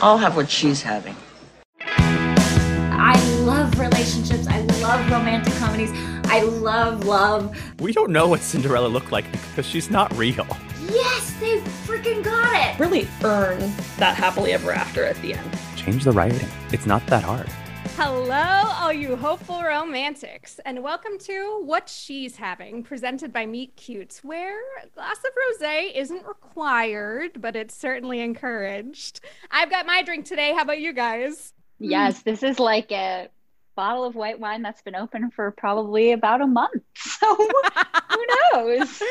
I'll have what she's having. I love relationships. I love romantic comedies. I love love. We don't know what Cinderella looked like because she's not real. Yes, they freaking got it. Really earn that happily ever after at the end. Change the writing. It's not that hard. Hello, all you hopeful romantics, and welcome to What She's Having, presented by Meet Cutes, where a glass of rosé isn't required, but it's certainly encouraged. I've got my drink today. How about you guys? Yes, this is like a bottle of white wine that's been open for probably about a month. So who knows?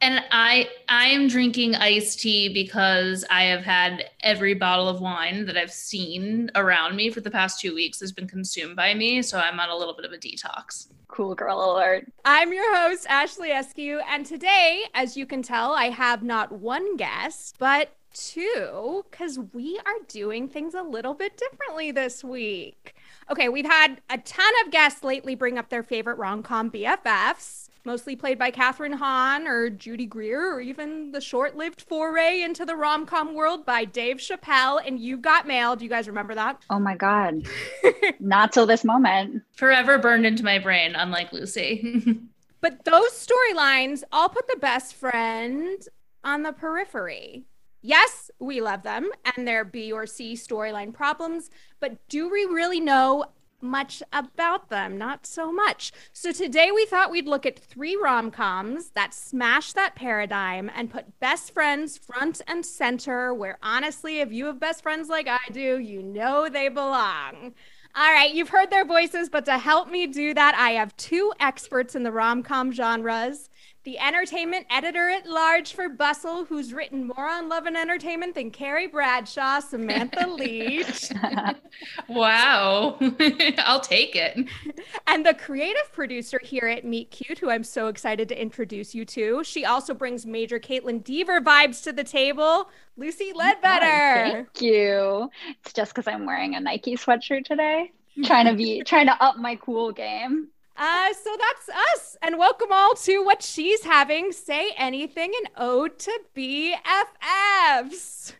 And I I am drinking iced tea because I have had every bottle of wine that I've seen around me for the past 2 weeks has been consumed by me, so I'm on a little bit of a detox. Cool girl alert. I'm your host, Ashley Eskew, and today, as you can tell, I have not one guest, but two, because we are doing things a little bit differently this week. Okay, we've had a ton of guests lately bring up their favorite rom com BFFs, mostly played by Kathryn Hahn or Judy Greer, or even the short lived foray into the rom com world by Dave Chappelle and You Got Mail. Do you guys remember that? Oh my God. Not till this moment. Forever burned into my brain, unlike Lucy. but those storylines all put the best friend on the periphery. Yes, we love them and their B or C storyline problems, but do we really know much about them? Not so much. So today we thought we'd look at three rom coms that smash that paradigm and put best friends front and center, where honestly, if you have best friends like I do, you know they belong. All right, you've heard their voices, but to help me do that, I have two experts in the rom com genres the entertainment editor at large for Bustle, who's written more on love and entertainment than Carrie Bradshaw, Samantha Leach. wow. I'll take it. And the creative producer here at Meet Cute, who I'm so excited to introduce you to. She also brings major Kaitlyn Dever vibes to the table. Lucy Ledbetter. Oh, thank you. It's just because I'm wearing a Nike sweatshirt today. trying to be trying to up my cool game. Uh, so that's us. And welcome all to what she's having. Say anything an ode to BFFs.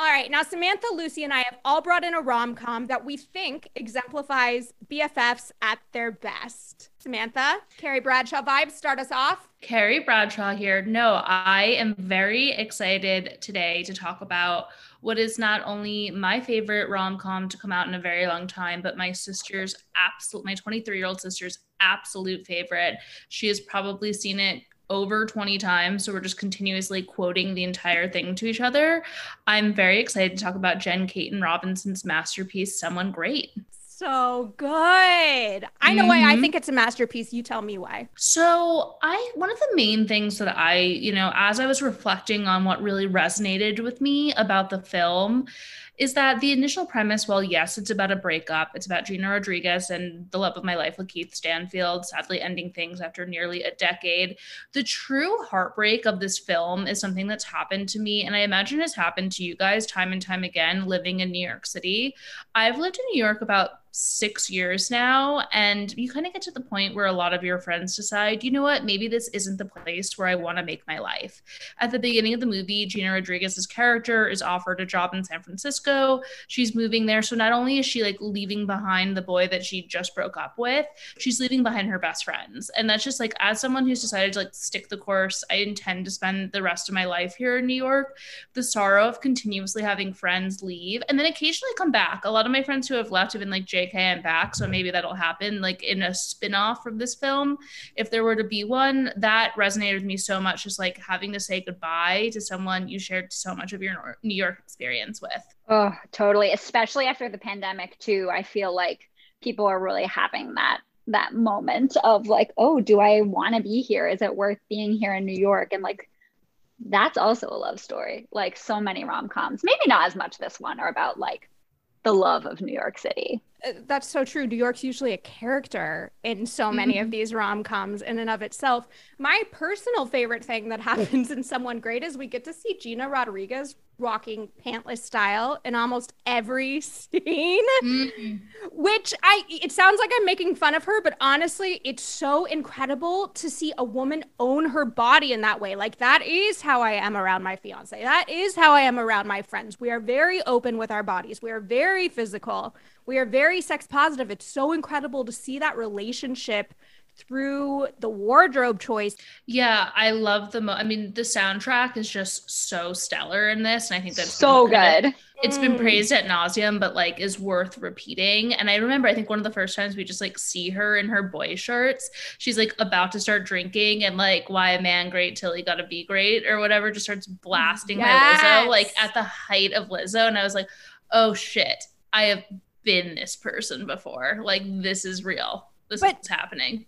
All right, now Samantha, Lucy, and I have all brought in a rom com that we think exemplifies BFFs at their best. Samantha, Carrie Bradshaw vibes, start us off. Carrie Bradshaw here. No, I am very excited today to talk about what is not only my favorite rom com to come out in a very long time, but my sister's absolute, my 23 year old sister's absolute favorite. She has probably seen it over 20 times. So we're just continuously quoting the entire thing to each other. I'm very excited to talk about Jen Kaytin Robinson's masterpiece, Someone Great. So good. I know mm-hmm. why I mm-hmm. think it's a masterpiece. You tell me why. So, I, one of the main things that I, you know, as I was reflecting on what really resonated with me about the film, is that the initial premise, well, yes, it's about a breakup. It's about Gina Rodriguez and the love of my life with Keith Stanfield, sadly ending things after nearly a decade. The true heartbreak of this film is something that's happened to me, and I imagine has happened to you guys time and time again living in New York City. I've lived in New York about six years now. And you kind of get to the point where a lot of your friends decide, you know what, maybe this isn't the place where I want to make my life. At the beginning of the movie, Gina Rodriguez's character is offered a job in San Francisco. So she's moving there. So not only is she like leaving behind the boy that she just broke up with, she's leaving behind her best friends. And that's just like, as someone who's decided to like stick the course, I intend to spend the rest of my life here in New York. The sorrow of continuously having friends leave and then occasionally come back. A lot of my friends who have left have been like, JK and back. So maybe that'll happen like in a spin-off from this film. If there were to be one, that resonated with me so much, just like having to say goodbye to someone you shared so much of your New York experience with. Oh, totally. Especially after the pandemic too. I feel like people are really having that that moment of like, oh, do I want to be here? Is it worth being here in New York? And like that's also a love story. Like so many rom-coms. Maybe not as much this one are about like the love of New York City. Uh, that's so true. New York's usually a character in so many mm-hmm. of these rom coms in and of itself. My personal favorite thing that happens in Someone Great is we get to see Gina Rodriguez walking pantless style in almost every scene Mm. which i it sounds like i'm making fun of her but honestly it's so incredible to see a woman own her body in that way. Like that is how i am around my fiance. That is how i am around my friends. We are very open with our bodies. We are very physical. We are very sex positive. It's so incredible to see that relationship through the wardrobe choice Yeah, I love the. Mo- I mean, the soundtrack is just so stellar in this, and I think that's so been- good. It's been Mm. praised at nauseum, but like is worth repeating. And I remember, I think one of the first times we just like see her in her boy shorts, she's like about to start drinking, and like why a man great till he gotta be great or whatever, just starts blasting by Lizzo, like at the height of Lizzo, and I was like, oh shit, I have been this person before. Like this is real. This But- is happening.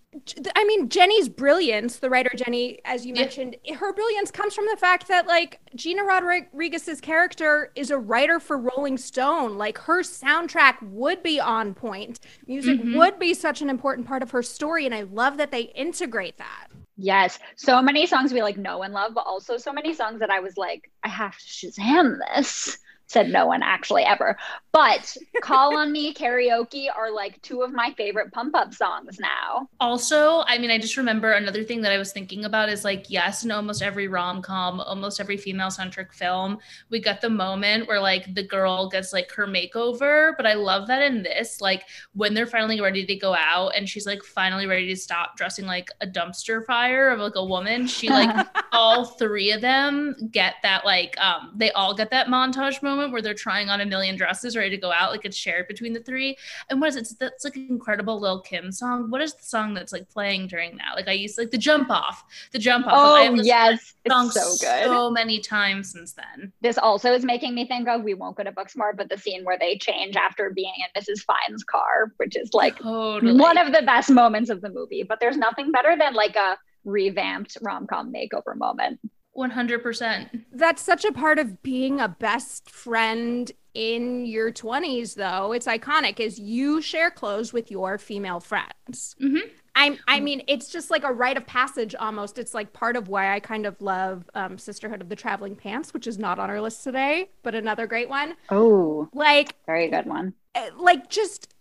I mean, Jenny's brilliance, the writer Jenny, as you Yeah. mentioned, her brilliance comes from the fact that, like, Gina Rodriguez's character is a writer for Rolling Stone. Like, her soundtrack would be on point. Music Mhm. would be such an important part of her story. And I love that they integrate that. Yes, so many songs we like know and love, but also so many songs that I was like, I have to Shazam this. Said no one actually ever. But Call on Me karaoke are like two of my favorite pump up songs now. Also, I mean, I just remember another thing that I was thinking about is like, yes, in almost every rom com, almost every female centric film, we got the moment where like the girl gets like her makeover. But I love that in this, like when they're finally ready to go out and she's like finally ready to stop dressing like a dumpster fire of like a woman, she like all three of them get that like, um, they all get that montage moment where they're trying on a million dresses ready to go out. Like it's shared between the three. And what is it? That's like an incredible Lil Kim song. What is the song that's like playing during that? Like I used to, like the jump off, the jump off. Oh yes, it's so good. so many times since then. this also is making me think of we won't go to Booksmart, but the scene where they change after being in Mrs. Fine's car, which is like Totally. one of the best moments of the movie. But there's nothing better than like a revamped rom com makeover moment. 100%. That's such a part of being a best friend in your 20s, though. It's iconic, is you share clothes with your female friends. Mhm. I, I mean, it's just like a rite of passage almost. It's like part of why I kind of love um, Sisterhood of the Traveling Pants, which is not on our list today, but another great one. Oh, Like, very good one. uh, like just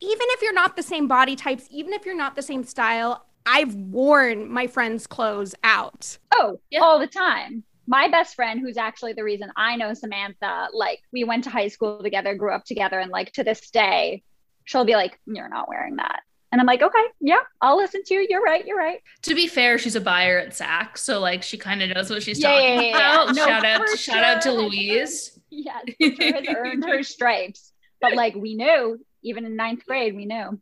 even if you're not the same body types, even if you're not the same style, I've worn my friends' clothes out. Oh, Yeah. all the time. My best friend, who's actually the reason I know Samantha, like we went to high school together, grew up together, and like to this day, she'll be like, You're not wearing that. And I'm like, Okay, yeah, I'll listen to you. You're right. You're right. To be fair, she's a buyer at Saks, so like she kind of knows what she's Yeah, talking yeah, yeah, yeah. about. No, shout out, for shout out to. Louise. Yes, for sure has earned her stripes. But like we knew, even in ninth grade, we knew.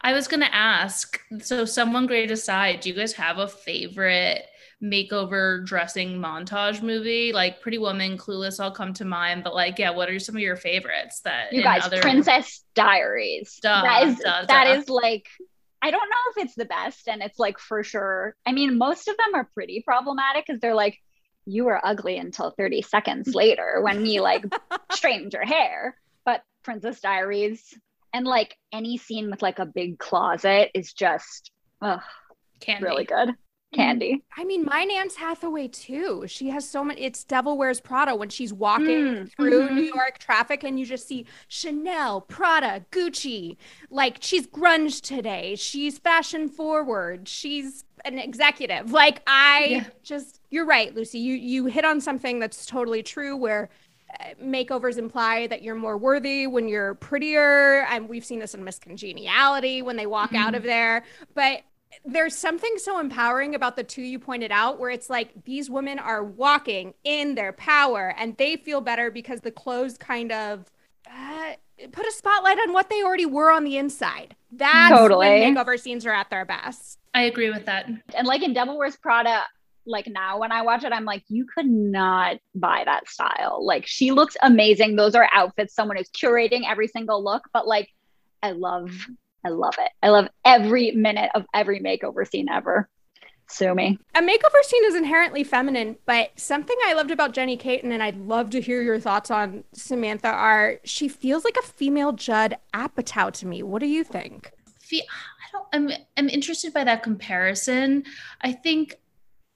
I was gonna ask. So, someone great aside, do you guys have a favorite makeover dressing montage movie? Like Pretty Woman, Clueless, all come to mind. But like, yeah, what are some of your favorites that You guys, other- Princess Diaries. Duh, that is duh, that duh. is like I don't know if it's the best, and it's like for sure. I mean, most of them are pretty problematic because they're like, you were ugly until 30 seconds later when we like straightened your hair. But Princess Diaries and like any scene with like a big closet is just ugh, Candy. really good. Candy. I mean, mine Anne's Hathaway too. She has so many. It's Devil Wears Prada when she's walking Mm, through mhm. New York traffic and you just see Chanel, Prada, Gucci. Like she's grunge today. She's fashion forward. She's an executive. Like I Yeah. just, you're right, Lucy. You you hit on something that's totally true. Where makeovers imply that you're more worthy when you're prettier, and we've seen this in Miss Congeniality when they walk out of there. But there's something so empowering about the two you pointed out where it's like these women are walking in their power and they feel better because the clothes kind of uh, put a spotlight on what they already were on the inside. That's Totally. when makeover scenes are at their best. I agree with that. And like in Devil Wears Prada, like now when I watch it, I'm like, you could not buy that style. Like she looks amazing. Those are outfits. Someone is curating every single look, but like I love, I love it. I love every minute of every makeover scene ever. Sue me. A makeover scene is inherently feminine, but something I loved about Jenny Kaytin, and I'd love to hear your thoughts on Samantha, are she feels like a female Judd Apatow to me. What do you think? I don't. I'm. I'm interested by that comparison. I think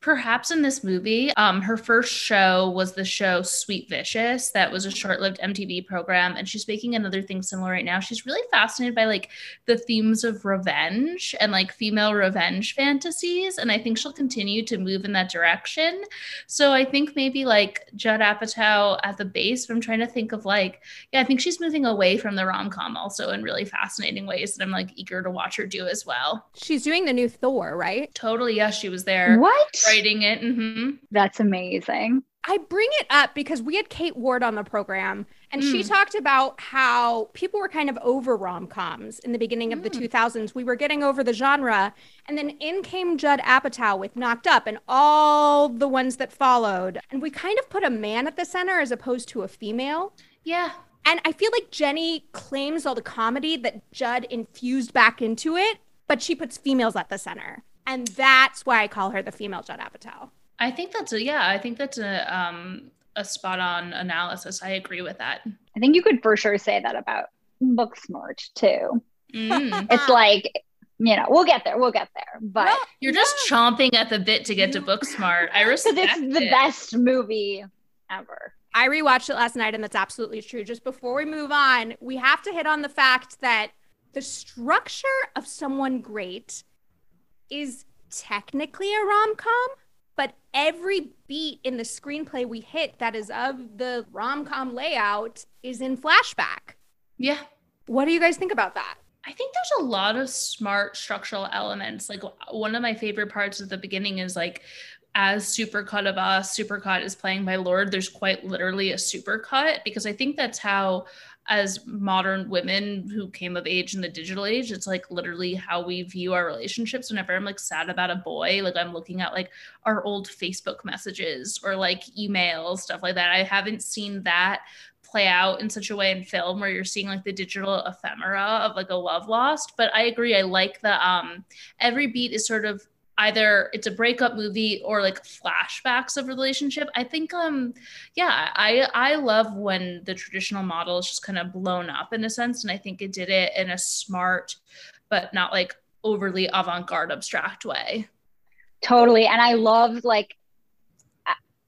Perhaps in this movie, um, her first show was the show Sweet Vicious. That was a short-lived MTV program, and she's making another thing similar right now. She's really fascinated by like the themes of revenge and like female revenge fantasies, and I think she'll continue to move in that direction. So I think maybe like Judd Apatow at the base. But I'm trying to think of like, yeah, I think she's moving away from the rom com also in really fascinating ways that I'm like eager to watch her do as well. She's doing the new Thor, right? Totally, yes, she was there. What? Writing it. hmm That's amazing. I bring it up because we had Kate Ward on the program and she Mm. talked about how people were kind of over rom coms in the beginning of the Mm. 2000s. We were getting over the genre. And then in came Judd Apatow with Knocked Up and all the ones that followed. And we kind of put a man at the center as opposed to a female. Yeah. And I feel like Jenny claims all the comedy that Judd infused back into it, but she puts females at the center. And that's why I call her the female Judd Apatow. I think that's a yeah, I think that's a um a spot on analysis. I agree with that. I think you could for sure say that about Booksmart too. Mm. It's like, you know, we'll get there, we'll get there. But No, You're just chomping at the bit to get to Booksmart. I because respect it's the it. best movie ever. I rewatched it last night and that's absolutely true. Just before we move on, we have to hit on the fact that the structure of someone great is technically a rom-com, but every beat in the screenplay we hit that is of the rom-com layout is in flashback. Yeah. What do you guys think about that? I think there's a lot of smart structural elements. Like one of my favorite parts at the beginning is like as Supercut of Us, Supercut is playing by Lorde, there's quite literally a supercut because I think that's how as modern women who came of age in the digital age, it's like literally how we view our relationships. Whenever I'm like sad about a boy, like I'm looking at like our old Facebook messages or like emails, stuff like that. I haven't seen that play out in such a way in film where you're seeing like the digital ephemera of like a love lost but i agree i like the um every beat is sort of either it's a breakup movie or like flashbacks of a relationship i think um yeah i i love when the traditional model is just kind of blown up in a sense and i think it did it in a smart but not like overly avant-garde abstract way Totally. And I love like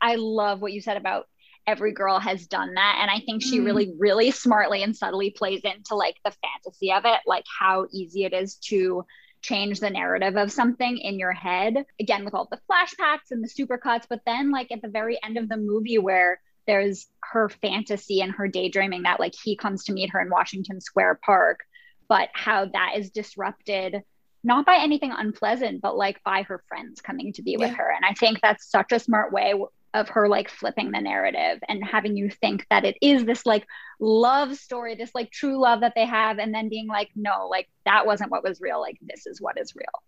I- love what you said about every girl has done that. And I think she Mm. really, really smartly and subtly plays into like the fantasy of it, like how easy it is to change the narrative of something in your head. Again, with all the flashbacks and the supercuts, but then like at the very end of the movie where there's her fantasy and her daydreaming that like he comes to meet her in Washington Square Park, but how that is disrupted not by anything unpleasant, but like by her friends coming to be with Yeah. her. And I think that's such a smart way of her like flipping the narrative and having you think that it is this like love story, this like true love that they have, and then being like, no, like that wasn't what was real. Like this is what is real.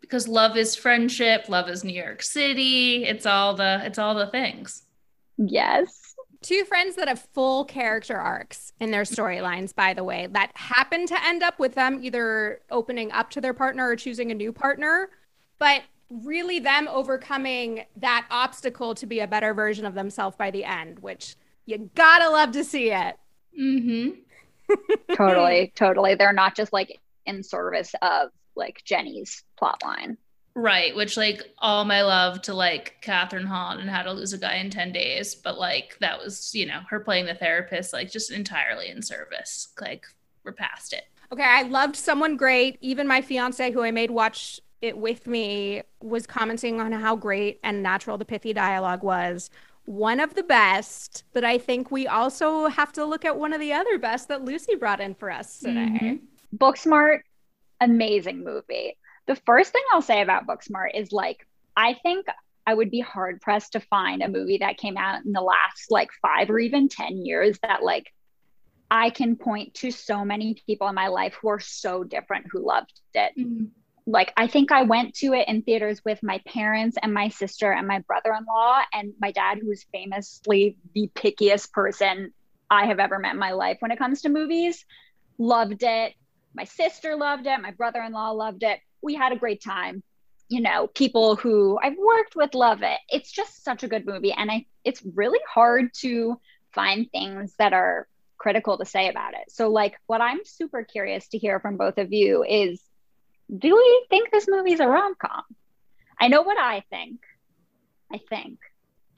because love is friendship love is new york city it's all the it's all the things Yes. Two friends that have full character arcs in their storylines, by the way, that happen to end up with them either opening up to their partner or choosing a new partner, but really them overcoming that obstacle to be a better version of themselves by the end, which you gotta love to see it. mm-hmm Totally. totally. They're not just like in service of like Jenny's plot line. Right, which like all my love to like Kathryn Hahn and How to Lose a Guy in 10 Days, but like that was, you know, her playing the therapist, like just entirely in service. Like we're past it. Okay, I loved someone great. Even my fiance, who I made watch it with me, was commenting on how great and natural the pithy dialogue was. One of the best, but I think we also have to look at one of the other best that Lucy brought in for us today. Mhm. Booksmart, amazing movie. The first thing I'll say about Booksmart is like, I think I would be hard pressed to find a movie that came out in the last like five or even 10 years that like I can point to so many people in my life who are so different who loved it. Mhm. Like, I think I went to it in theaters with my parents and my sister and my brother in law, and my dad, who's famously the pickiest person I have ever met in my life when it comes to movies, loved it. My sister loved it. My brother in law loved it. We had a great time. You know, people who I've worked with love it. It's just such a good movie. And I it's really hard to find things that are critical to say about it. So like what I'm super curious to hear from both of you is do we think this movie's a rom-com? I know what I think. I think.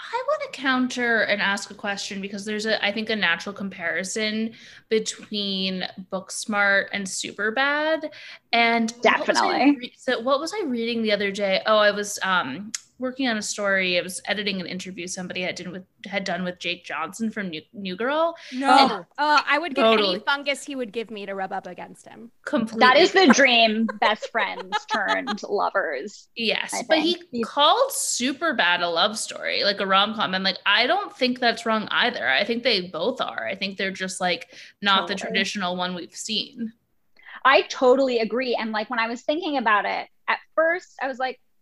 I want to counter and ask a question because there's a I think a natural comparison between Booksmart and Superbad and what Definitely. re- so what was I reading the other day? Oh, I was um working on a story. I was editing an interview somebody had done with had done with Jake Johnson from New, New Girl. No. Uh, I would give Totally. any fungus he would give me to rub up against him. Completely. That is the dream best friends turned lovers. Yes, but he think. called Superbad a love story, like a rom com. And like, I don't think that's wrong either. I think they both are. I think they're just like not the traditional one we've seen. I totally agree. And like when I was thinking about it, at first I was like, you know,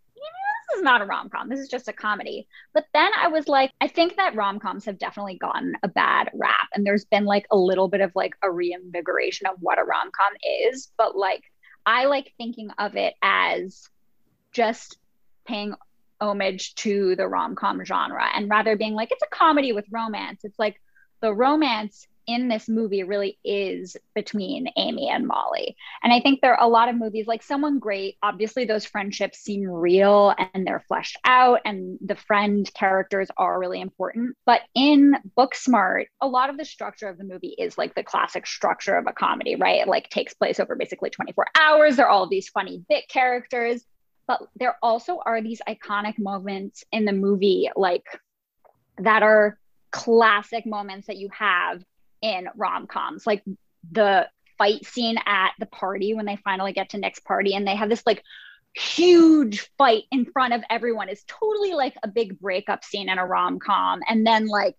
this is not a rom com. This is just a comedy. But then I was like, I think that rom coms have definitely gotten a bad rap. And there's been like a little bit of like a reinvigoration of what a rom com is. But like, I like thinking of it as just paying homage to the rom com genre and rather being like, it's a comedy with romance. It's like the romance in this movie really is between Amy and Molly. And I think there are a lot of movies like Someone Great, obviously those friendships seem real and they're fleshed out and the friend characters are really important. But in Booksmart, a lot of the structure of the movie is like the classic structure of a comedy, right? It like takes place over basically 24 hours. There are all these funny bit characters. But there also are these iconic moments in the movie, like that are classic moments that you have in rom-coms like the fight scene at the party when they finally get to Nick's party and they have this like huge fight in front of everyone is totally like a big breakup scene in a rom-com. And then like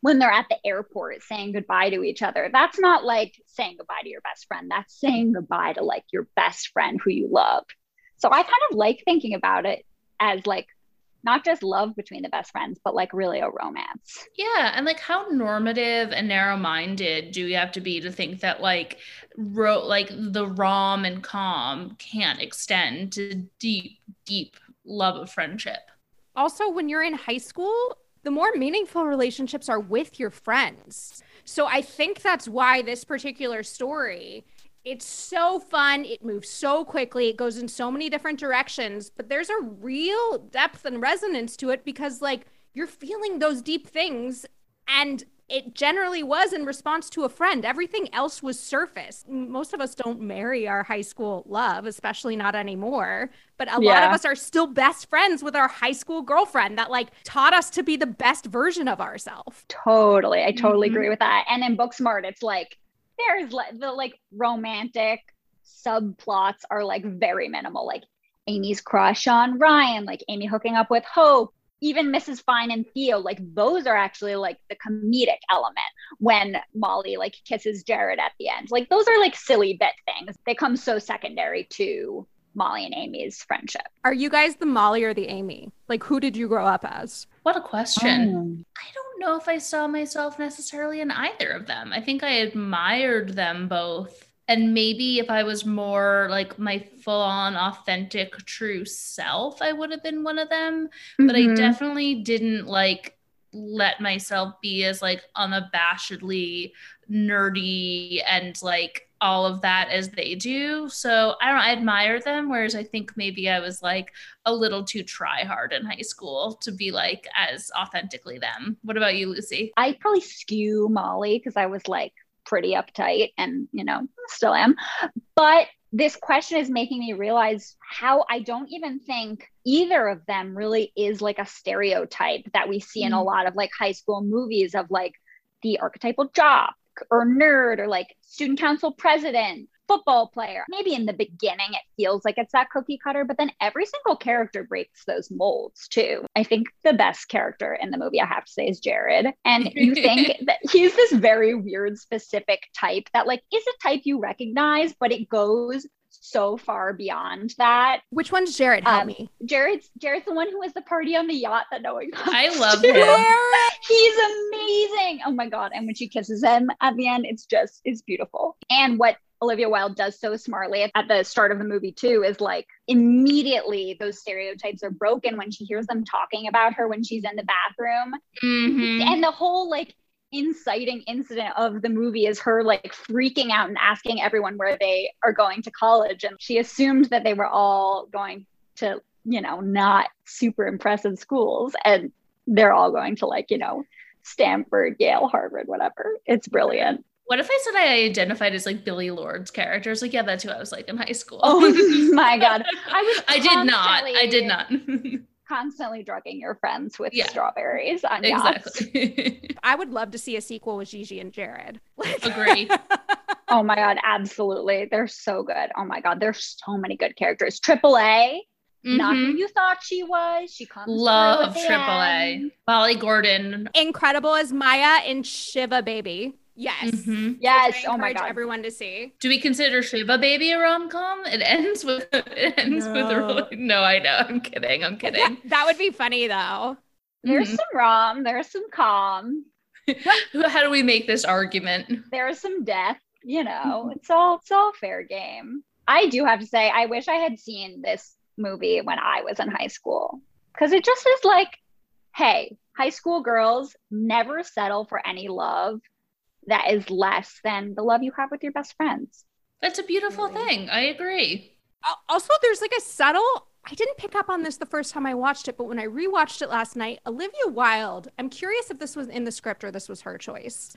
when they're at the airport saying goodbye to each other that's not like saying goodbye to your best friend. That's saying goodbye to like your best friend who you love. So i kind of like thinking about it as like not just love between the best friends but like really a romance Yeah, and like how normative and narrow-minded do you have to be to think that like ro- like the rom and com can't extend to deep, deep love of friendship? Also, when you're in high school, the more meaningful relationships are with your friends. So I think that's why this particular story it's so fun. It moves so quickly. It goes in so many different directions, but there's a real depth and resonance to it because, like, you're feeling those deep things. And it generally was in response to a friend. Everything else was surface. Most of us don't marry our high school love, especially not anymore. But a lot of us are still best friends with our high school girlfriend that, like, taught us to be the best version of ourselves. Totally. I totally Mhm. agree with that. And in Booksmart, it's like there's like the like romantic subplots are like very minimal. Like Amy's crush on Ryan, like Amy hooking up with Hope, even Mrs. Fine and Theo, like those are actually like the comedic element when Molly like kisses Jared at the end. Like those are like silly bit things. They come so secondary to Molly and Amy's friendship. Are you guys the Molly or the Amy? Like, who did you grow up as? What a question. Oh. I don't know if I saw myself necessarily in either of them. I think I admired them both. And maybe if I was more like my full on authentic true self, I would have been one of them. But I Mhm. definitely didn't like let myself be as like unabashedly nerdy and like all of that as they do. So I don't I admire them. Whereas I think maybe I was like a little too try hard in high school to be like as authentically them. What about you, Lucy? I probably skew Molly because I was like pretty uptight and, you know, still am. But this question is making me realize how I don't even think either of them really is like a stereotype that we see in a Mm. lot of like high school movies of like the archetypal jock or nerd or like student council president football player. Maybe in the beginning it feels like it's that cookie cutter, but then every single character breaks those molds too. I think the best character in the movie, I have to say, is Jared. And you think that he's this very weird, specific type that like is a type you recognize, but it goes so far beyond that. Which one's Jared? Help Um, me. Jared's Jared's the one who was the party on the yacht that no one I love to. him. He's amazing. Oh my god! And when she kisses him at the end, it's just it's beautiful. And what Olivia Wilde does so smartly at the start of the movie too is like immediately those stereotypes are broken when she hears them talking about her when she's in the bathroom. Mhm. And the whole like inciting incident of the movie is her like freaking out and asking everyone where they are going to college and she assumed that they were all going to you know, not super impressive schools. And they're all going to like, you know, Stanford, Yale, Harvard, whatever. It's brilliant. What if I said I identified as like Billie Lourd's character? I was like, yeah, that's who I was like in high school. Oh my God. I was I did not. I did not. Constantly drugging your friends with Yeah. strawberries on yachts. exactly. I would love to see a sequel with Gigi and Jared. Like- Agree. Oh my God, absolutely. They're so good. Oh my God, there's so many good characters. Triple A, not Mhm. who you thought she was. She comes Love at the Triple A. Molly Gordon. Incredible as Maya in Shiva Baby. Yes. Mhm. Yes. I Oh my God. everyone to see. Do we consider Shiva Baby a rom com? It ends with it ends with a No. really no. I know. I'm kidding. I'm kidding. That would be funny though. There's Mhm. some rom, there's some calm, How do we make this argument? there's some death. You know, it's all it's all fair game. I do have to say, I wish I had seen this movie when I was in high school because it just is like, hey, high school girls never settle for any love that is less than the love you have with your best friends. That's a beautiful thing. I agree. Also, there's like a subtle. I didn't pick up on this the first time I watched it, but when I rewatched it last night, Olivia Wilde. I'm curious if this was in the script or this was her choice.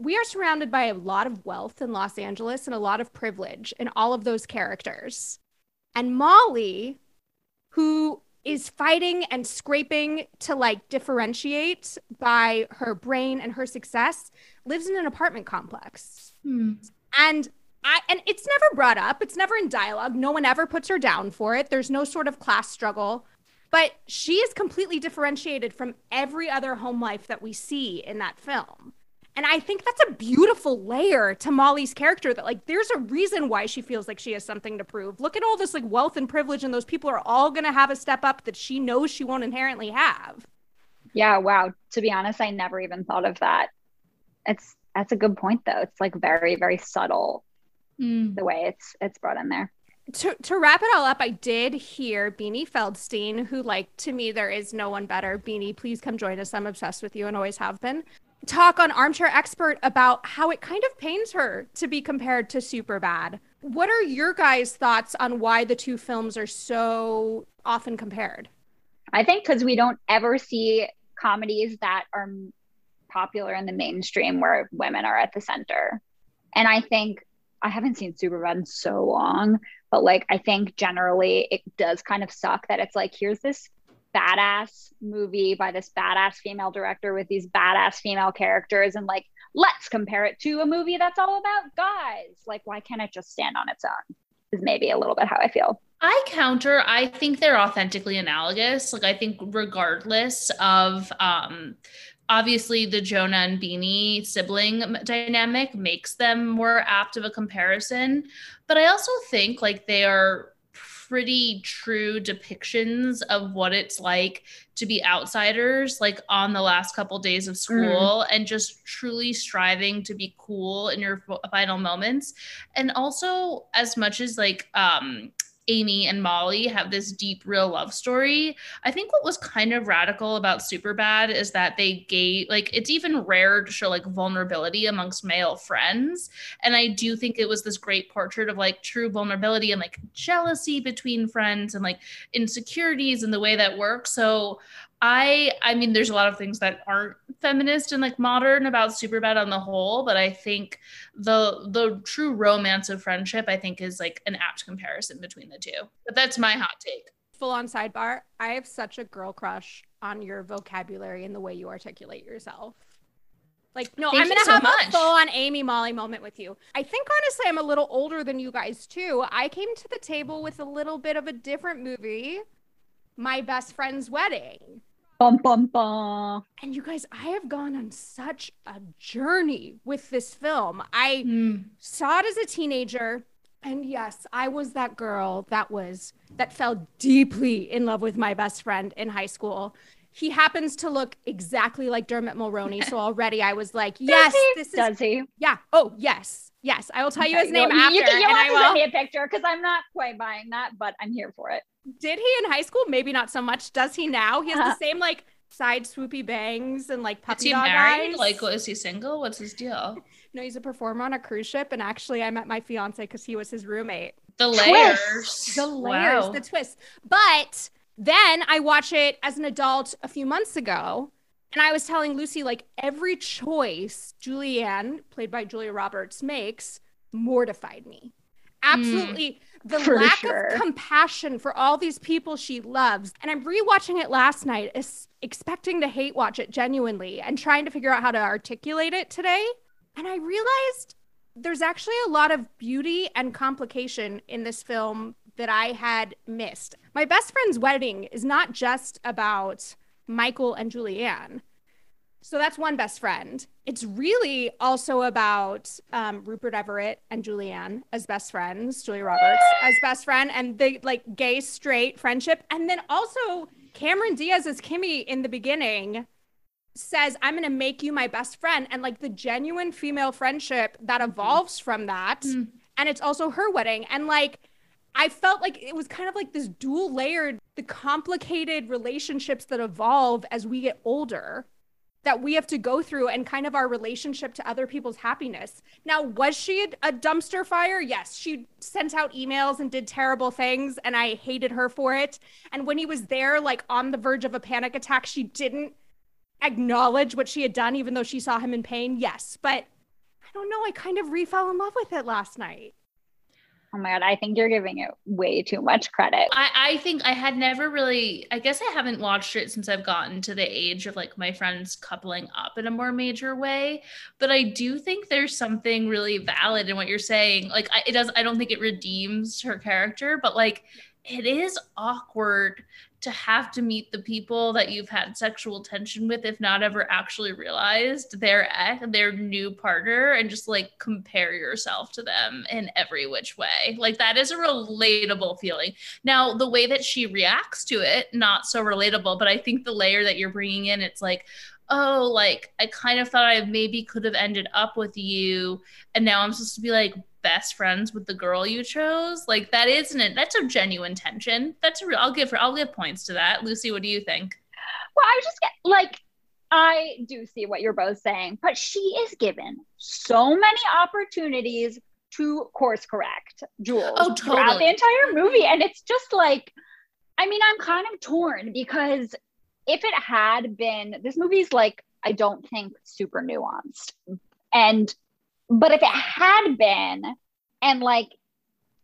We are surrounded by a lot of wealth in Los Angeles and a lot of privilege in all of those characters. And Molly, who is fighting and scraping to like differentiate by her brain and her success, lives in an apartment complex. Hmm. And I and it's never brought up. It's never in dialogue. No one ever puts her down for it. There's no sort of class struggle. But she is completely differentiated from every other home life that we see in that film. And I think that's a beautiful layer to Molly's character that like there's a reason why she feels like she has something to prove. Look at all this like wealth and privilege and those people are all going to have a step up that she knows she won't inherently have. Yeah, wow. To be honest, I never even thought of that. It's that's a good point though. It's like very, very subtle Hmm. the way it's it's brought in there. to to wrap it all up, I did hear Beanie Feldstein, who like to me there is no one better. Beanie, please come join us. I'm obsessed with you and always have been. Talk on Armchair Expert about how it kind of pains her to be compared to Superbad. What are your guys' thoughts on why the two films are so often compared? I think because we don't ever see comedies that are popular in the mainstream where women are at the center. And I think I haven't seen Superbad in so long, but like I think generally it does kind of suck that it's like here's this badass movie by this badass female director with these badass female characters and like let's compare it to a movie that's all about guys. Like why can't it just stand on its own? Is maybe a little bit how I feel. I counter. I think they're authentically analogous. Like I think regardless of um obviously the Jonah and Beanie sibling dynamic makes them more apt of a comparison, but I also think like they are pretty true depictions of what it's like to be outsiders like on the last couple days of school and just truly striving to be cool in your f- final moments. And also as much as like um Amy and Molly have this deep, real love story. I think what was kind of radical about Superbad is that they gave, like, it's even rare to show like vulnerability amongst male friends. And I do think it was this great portrait of like true vulnerability and like jealousy between friends and like insecurities and the way that works. So I I mean there's a lot of things that aren't feminist and like modern about Superbad on the whole, but I think the the true romance of friendship I think is like an apt comparison between the two. But that's my hot take. Full on sidebar. I have such a girl crush on your vocabulary and the way you articulate yourself. Like, no, Thank I'm gonna so have much. a full on Amy Molly moment with you. I think honestly, I'm a little older than you guys too. I came to the table with a little bit of a different movie, My Best Friend's Wedding. Bum bum bum. And you guys, I have gone on such a journey with this film. I Hmm. saw it as a teenager and yes i was that girl that was that fell deeply in love with my best friend in high school he happens to look exactly like dermot mulroney so already i was like yes this is Does he? yeah oh yes yes i will tell you his name you, after You, can, you and have i to will send me a picture because I'm not quite buying that, but I'm here for it. Did he in high school maybe not so much does he now he has Uh, the same like side swoopy bangs and like Is puppy he dog married? eyes. Like is he single? What's his deal? no he's a performer on a cruise ship and actually i met my fiance because he was his roommate The Twists. layers. the layers, Wow. the twist. But then I watch it as an adult a few months ago, and I was telling Lucy like every choice Julianne, played by Julia Roberts, makes mortified me. Absolutely, the For lack sure. of compassion for all these people she loves. And I'm rewatching it last night, expecting to hate watch it genuinely, and trying to figure out how to articulate it today. And I realized there's actually a lot of beauty and complication in this film that I had missed. My best friend's wedding is not just about Michael and Julianne. So that's one best friend. It's really also about um, Rupert Everett and Julianne as best friends, Julia Roberts as best friend, and the like gay straight friendship. And then also Cameron Diaz as Kimmy in the beginning says, I'm going to make you my best friend. And like the genuine female friendship that evolves from that. Mm. And it's also her wedding. And like, I felt like it was kind of like this dual layered, the complicated relationships that evolve as we get older that we have to go through and kind of our relationship to other people's happiness. Now, was she a, dumpster fire? Yes. She sent out emails and did terrible things, and I hated her for it. And when he was there, like on the verge of a panic attack, she didn't acknowledge what she had done, even though she saw him in pain. Yes. But I don't know. I kind of re fell in love with it last night. Oh my god, I think you're giving it way too much credit. I, I think I had never really I guess I haven't watched it since I've gotten to the age of like my friends coupling up in a more major way. But I do think there's something really valid in what you're saying. Like I, it does I don't think it redeems her character, but like it is awkward to have to meet the people that you've had sexual tension with if not ever actually realized their ex, their new partner and just like compare yourself to them in every which way. Like that is a relatable feeling. Now the way that she reacts to it not so relatable but i think the layer that you're bringing in it's like oh like i kind of thought i maybe could have ended up with you and now i'm supposed to be like best friends with the girl you chose? Like that isn't it that's a genuine tension. That's a real i'll give her i'll give points to that. Lucy what do you think? Well, I just get, like, I do see what you're both saying, but she is given so many opportunities to course correct Jules Oh, throughout the entire movie. And it's just like, I mean, I'm kind of torn because if it had been, this movie's like, I don't think super nuanced. And, but if it had been, and like,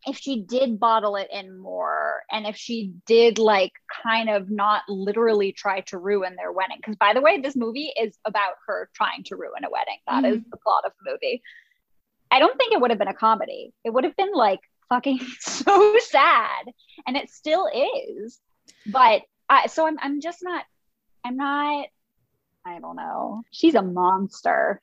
if she did bottle it in more and if she did like kind of not literally try to ruin their wedding. Because by the way this movie is about her trying to ruin a wedding. That is mm. the plot of the movie. I don't think it would have been a comedy. It would have been like fucking so sad. And it still is. But I, so I'm, I'm just not i'm not i don't know. She's a monster.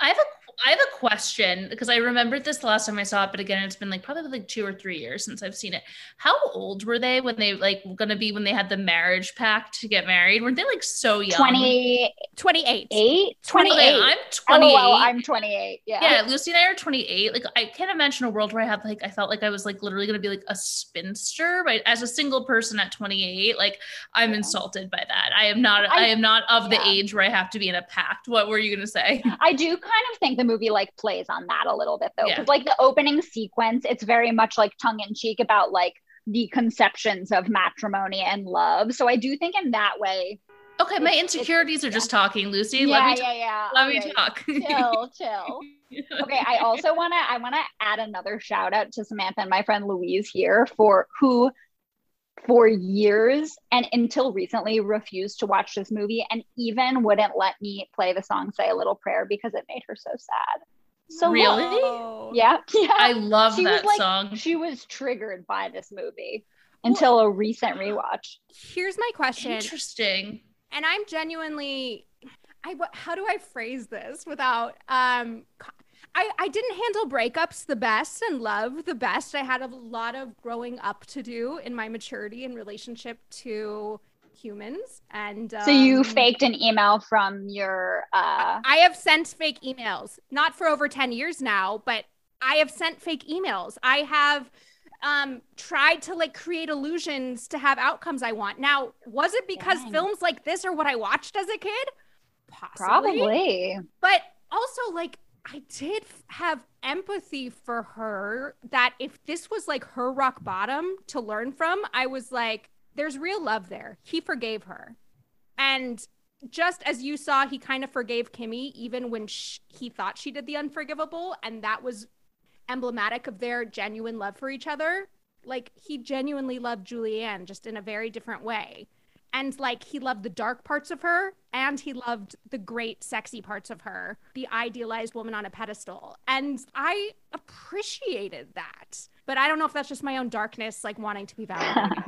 I have a I have a question because I remembered this the last time I saw it, but again, it's been like probably like two or three years since I've seen it. How old were they when they like gonna be when they had the marriage pact to get married? Weren't they like so young? 28 28. 28 Okay, I'm 28. LOL, i'm 28 yeah yeah, Lucy and I are 28. Like I can't imagine a world where I had like I felt like I was like literally gonna be like a spinster, but as a single person at 28, like I'm Yeah. insulted by that. I am not I, I- am not of the age where I have to be in a pact. What were you gonna say? I do kind of think the movie like plays on that a little bit though, Yeah. because like the opening sequence, it's very much like tongue in cheek about like the conceptions of matrimony and love. So I do think in that way. Okay, my insecurities are yeah. just talking, Lucy. yeah, let me yeah, yeah. let me talk. Chill, chill. Okay, I also want to I want to add another shout out to Samantha and my friend Louise here for who for years and until recently refused to watch this movie and even wouldn't let me play the song Say a Little Prayer because it made her so sad. So Really? No. yeah, yeah. I love She was that like- song. she was triggered by this movie until a recent rewatch. Here's my question. Interesting. and I'm genuinely I what how do I phrase this without um co- I I didn't handle breakups the best and love the best. I had a lot of growing up to do in my maturity in relationship to humans and So you um, faked an email from your uh I have sent fake emails, not for over 10 years now, but I have sent fake emails. I have um tried to like create illusions to have outcomes I want. Now, was it because Dang. films like this are what I watched as a kid? Possibly. probably. But also like I did have empathy for her that if this was like her rock bottom to learn from, I was like, there's real love there. He forgave her. And just as you saw, he kind of forgave Kimmy even when sh- he thought she did the unforgivable. And that was emblematic of their genuine love for each other. Like he genuinely loved Julianne just in a very different way. And like he loved the dark parts of her and he loved the great sexy parts of her, the idealized woman on a pedestal. And I appreciated that. But I don't know if that's just my own darkness, like wanting to be validated.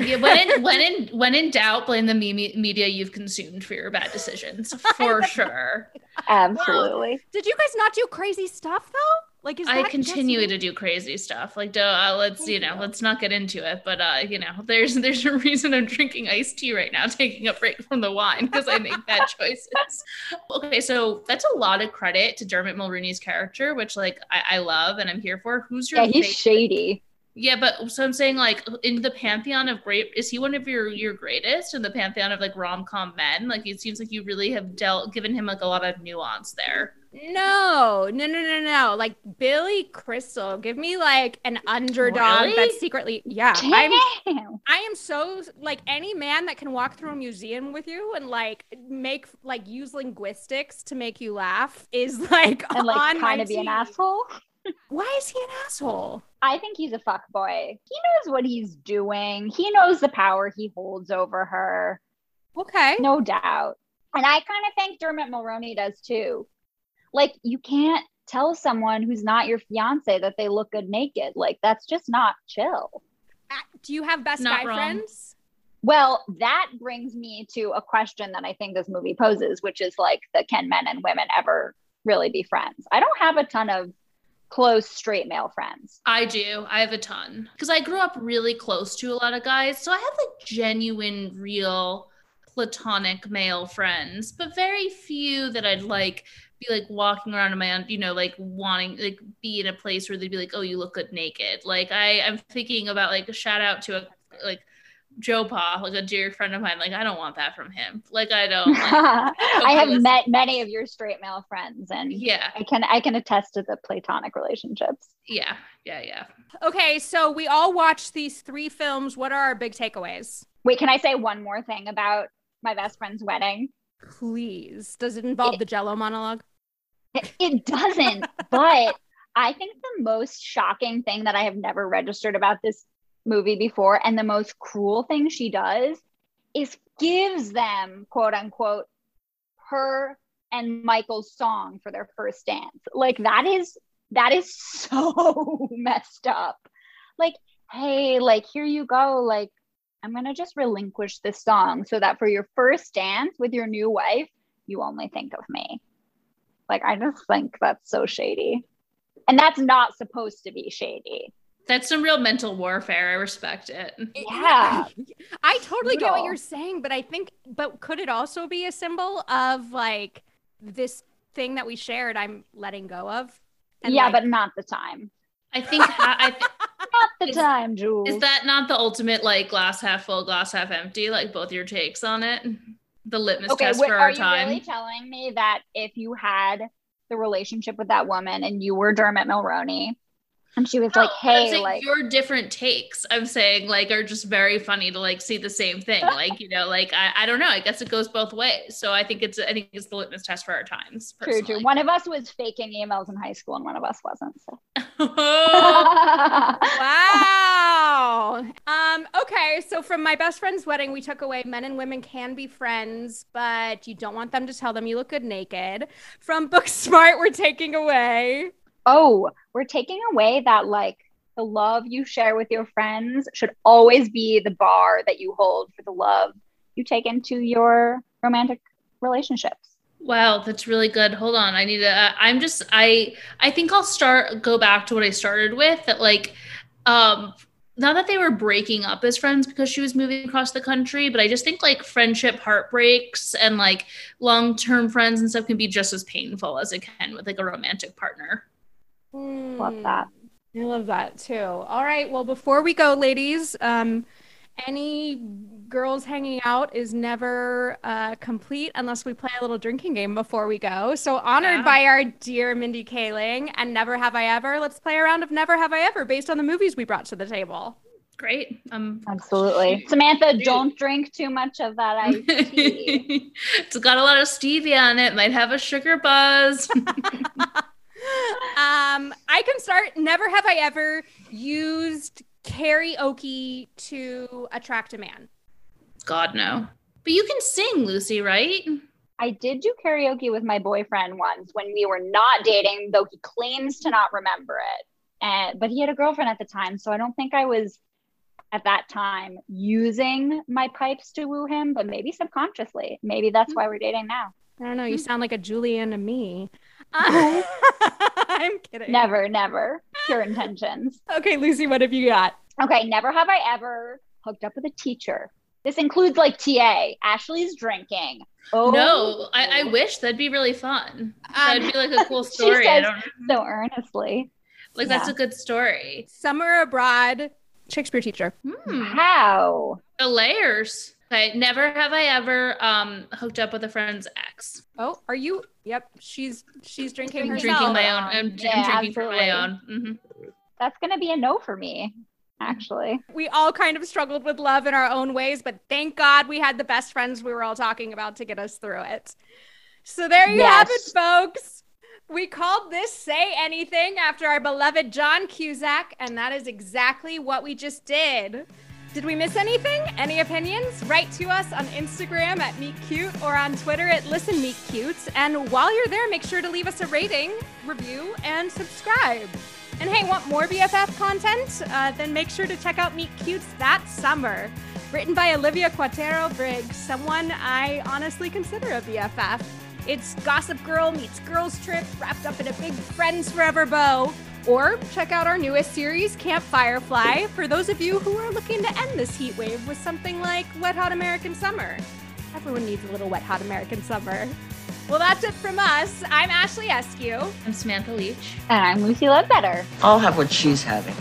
yeah, when in when in when in doubt, blame the me- media you've consumed for your bad decisions, for sure. Absolutely. Did you guys not do crazy stuff though? Like, is I that just continue me? to do crazy stuff. Like, duh, uh, let's you know, let's not get into it. But uh, you know, there's there's a reason I'm drinking iced tea right now, taking a break from the wine because I make bad choices. Okay, so that's a lot of credit to Dermot Mulroney's character, which like I, I love and I'm here for. Who's your Yeah, he's favorite? shady. Yeah, but so I'm saying like in the pantheon of great, is he one of your your greatest in the pantheon of like rom com men? Like it seems like you really have dealt given him like a lot of nuance there. No, no, no, no, no. Like Billy Crystal, give me like an underdog Really? that's secretly yeah. I'm I am so like any man that can walk through a museum with you and like make like use linguistics to make you laugh is like And like on kind of be an asshole. Why is he an asshole? I think he's a fuck boy. He knows what he's doing. He knows the power he holds over her. Okay. No doubt. And I kind of think Dermot Mulroney does too. Like, you can't tell someone who's not your fiance that they look good naked. Like, that's just not chill. Uh, Do you have best Not guy wrong. friends? Well, that brings me to a question that I think this movie poses, which is like, the can men and women ever really be friends? I don't have a ton of close straight male friends. I do. I have a ton because I grew up really close to a lot of guys, so I have like genuine, real, platonic male friends, but very few that I'd like be like walking around in my own, you know, like wanting like be in a place where they'd be like, "Oh, you look good naked." Like I, I'm thinking about like a shout out to a like Joe Pa, like a dear friend of mine. Like I don't want that from him. Like I don't. Like, I have listen. met many of your straight male friends and yeah, I can I can attest to the platonic relationships. yeah, yeah, yeah. Okay, so we all watched these three films. What are our big takeaways? Wait, can I say one more thing about my best friend's wedding? Please. Does it involve the Jello monologue? It, it doesn't, but I think the most shocking thing that I have never registered about this movie before, and the most cruel thing she does, is gives them quote unquote her and Michael's song for their first dance. Like that is that is so messed up. Like, hey, like here you go. Like, I'm gonna just relinquish this song so that for your first dance with your new wife, you only think of me. Like, I just think that's so shady. And that's not supposed to be shady. That's some real mental warfare. I respect it. Yeah. I totally get what you're saying, but I think, but could it also be a symbol of like this thing that we shared I'm letting go of? And, yeah, like, but not the time. I think I th- Not the Is- time, Jules. is that not the ultimate like glass half full, glass half empty? Like both your takes on it, the litmus okay? test Wait, for are our you time. really telling me that if you had the relationship with that woman and you were Dermot Mulroney, and she was like, No, I'm "Hey, like, your different takes, I'm saying like are just very funny to like see the same thing. Like you know, like I, I don't know. I guess it goes both ways. So I think it's I think it's the litmus test for our times. true, true." One of us was faking emails in high school, and one of us wasn't. So. Wow. Um, okay, so from my best friend's wedding, we took away men and women can be friends, but you don't want them to tell them you look good naked. From Booksmart, we're taking away. Oh, we're taking away that like the love you share with your friends should always be the bar that you hold for the love you take into your romantic relationships. Wow, that's really good. Hold on, I need to. Uh, I'm just. I. I think I'll start. Go back to what I started with. That like, um, not that they were breaking up as friends because she was moving across the country, but I just think like friendship heartbreaks and like long term friends and stuff can be just as painful as it can with like a romantic partner. Love that. I love that too. All right. Well, before we go, ladies, um, any girls hanging out is never uh, complete unless we play a little drinking game before we go. So honored Yeah. by our dear Mindy Kaling and Never Have I Ever. Let's play a round of Never Have I Ever based on the movies we brought to the table. Great. Um, Absolutely. Samantha, don't drink too much of that iced tea. it's got a lot of stevia in it. Might have a sugar buzz. Um, I can start. Never have I ever used karaoke to attract a man. God no. But you can sing, Lucy, right? I did do karaoke with my boyfriend once when we were not dating, though he claims to not remember it. And but he had a girlfriend at the time, so I don't think I was at that time using my pipes to woo him, but maybe subconsciously. Maybe that's why we're dating now. I don't know. You sound like a Julian to me. I'm kidding. Never, never. Pure intentions. Okay, Lucy, what have you got? Okay, never have I ever hooked up with a teacher. This includes like TA. Ashley's drinking. Oh No, I, I wish that'd be really fun. Um, That'd be like a cool She story. I says don't so earnestly. like that's a good story. Summer abroad Shakespeare teacher. Hmm. How? The layers. Okay, never have I ever um hooked up with a friend's ex. Oh, are you? Yep, she's she's drinking I'm herself. drinking my own. I'm, Yeah, I'm drinking for my absolutely. own. hmm That's gonna be a no for me, actually. we all kind of struggled with love in our own ways, but thank God we had the best friends we were all talking about to get us through it. So there you have it, folks. We called this Say Anything after our beloved John Cusack, and that is exactly what we just did. Did we miss anything? Any opinions? Write to us on Instagram at Meet Cute or on Twitter at Listen Meet Cute. And while you're there, make sure to leave us a rating, review, and subscribe. And hey, want more BFF content? Uh, then make sure to check out Meet Cutes that summer. Written by Olivia Quatero Briggs, someone I honestly consider a BFF. It's Gossip Girl meets Girls Trip wrapped up in a big Friends Forever bow. Or check out our newest series, Camp Firefly, for those of you who are looking to end this heat wave with something like Wet Hot American Summer. Everyone needs a little Wet Hot American Summer. Well, that's it from us. I'm Ashley Eskew. I'm Samantha Leach. And I'm Lucy Ledbetter. I'll have what she's having.